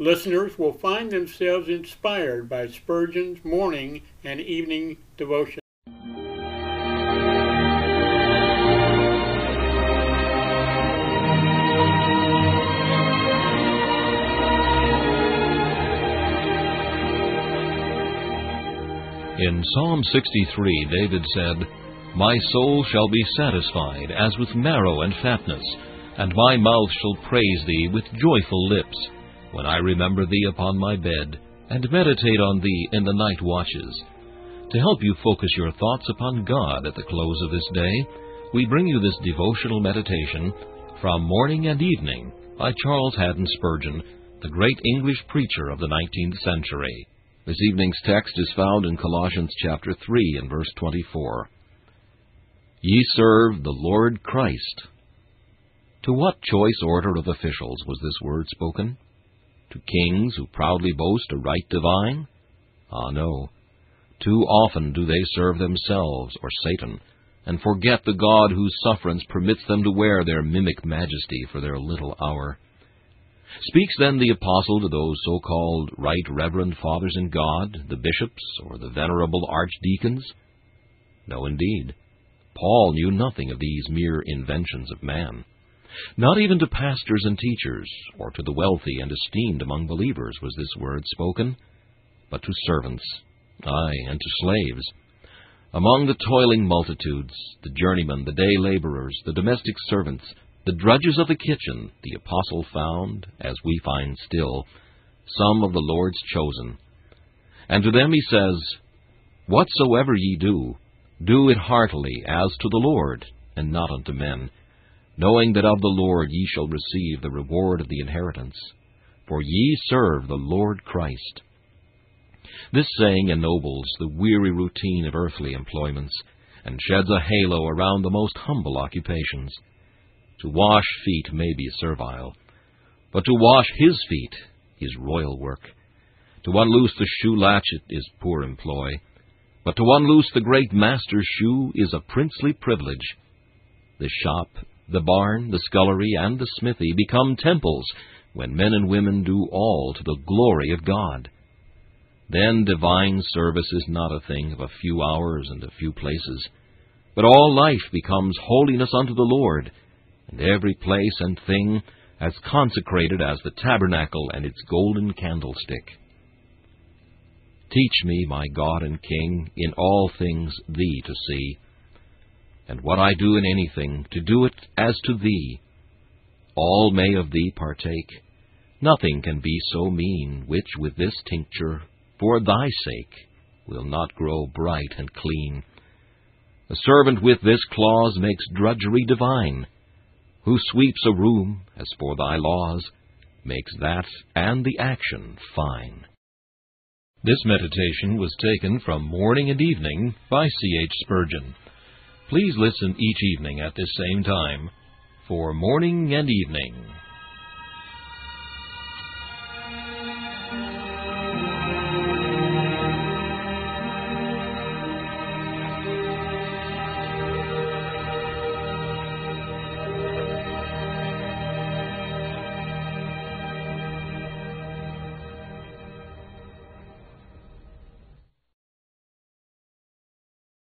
Listeners will find themselves inspired by Spurgeon's morning and evening devotion. In Psalm 63, David said, My soul shall be satisfied as with marrow and fatness, and my mouth shall praise thee with joyful lips when I remember thee upon my bed, and meditate on thee in the night watches. To help you focus your thoughts upon God at the close of this day, we bring you this devotional meditation from Morning and Evening by Charles Haddon Spurgeon, the great English preacher of the 19th century. This evening's text is found in Colossians chapter 3 and verse 24. Ye serve the Lord Christ. To what choice order of officials was this word spoken? To kings who proudly boast a right divine? Ah, no. Too often do they serve themselves or Satan, and forget the God whose sufferance permits them to wear their mimic majesty for their little hour. Speaks then the apostle to those so called right reverend fathers in God, the bishops, or the venerable archdeacons? No, indeed. Paul knew nothing of these mere inventions of man. Not even to pastors and teachers, or to the wealthy and esteemed among believers was this word spoken, but to servants, ay, and to slaves. Among the toiling multitudes, the journeymen, the day laborers, the domestic servants, the drudges of the kitchen, the apostle found, as we find still, some of the Lord's chosen. And to them he says, Whatsoever ye do, do it heartily as to the Lord, and not unto men knowing that of the Lord ye shall receive the reward of the inheritance. For ye serve the Lord Christ. This saying ennobles the weary routine of earthly employments, and sheds a halo around the most humble occupations. To wash feet may be servile, but to wash his feet is royal work. To unloose the shoe latchet is poor employ, but to unloose the great master's shoe is a princely privilege. The shop the barn, the scullery, and the smithy become temples when men and women do all to the glory of God. Then divine service is not a thing of a few hours and a few places, but all life becomes holiness unto the Lord, and every place and thing as consecrated as the tabernacle and its golden candlestick. Teach me, my God and King, in all things Thee to see and what I do in anything, to do it as to Thee. All may of Thee partake. Nothing can be so mean, which with this tincture, for Thy sake, will not grow bright and clean. A servant with this clause makes drudgery divine, who sweeps a room, as for Thy laws, makes that and the action fine. This meditation was taken from Morning and Evening by C. H. Spurgeon. Please listen each evening at this same time for Morning and Evening.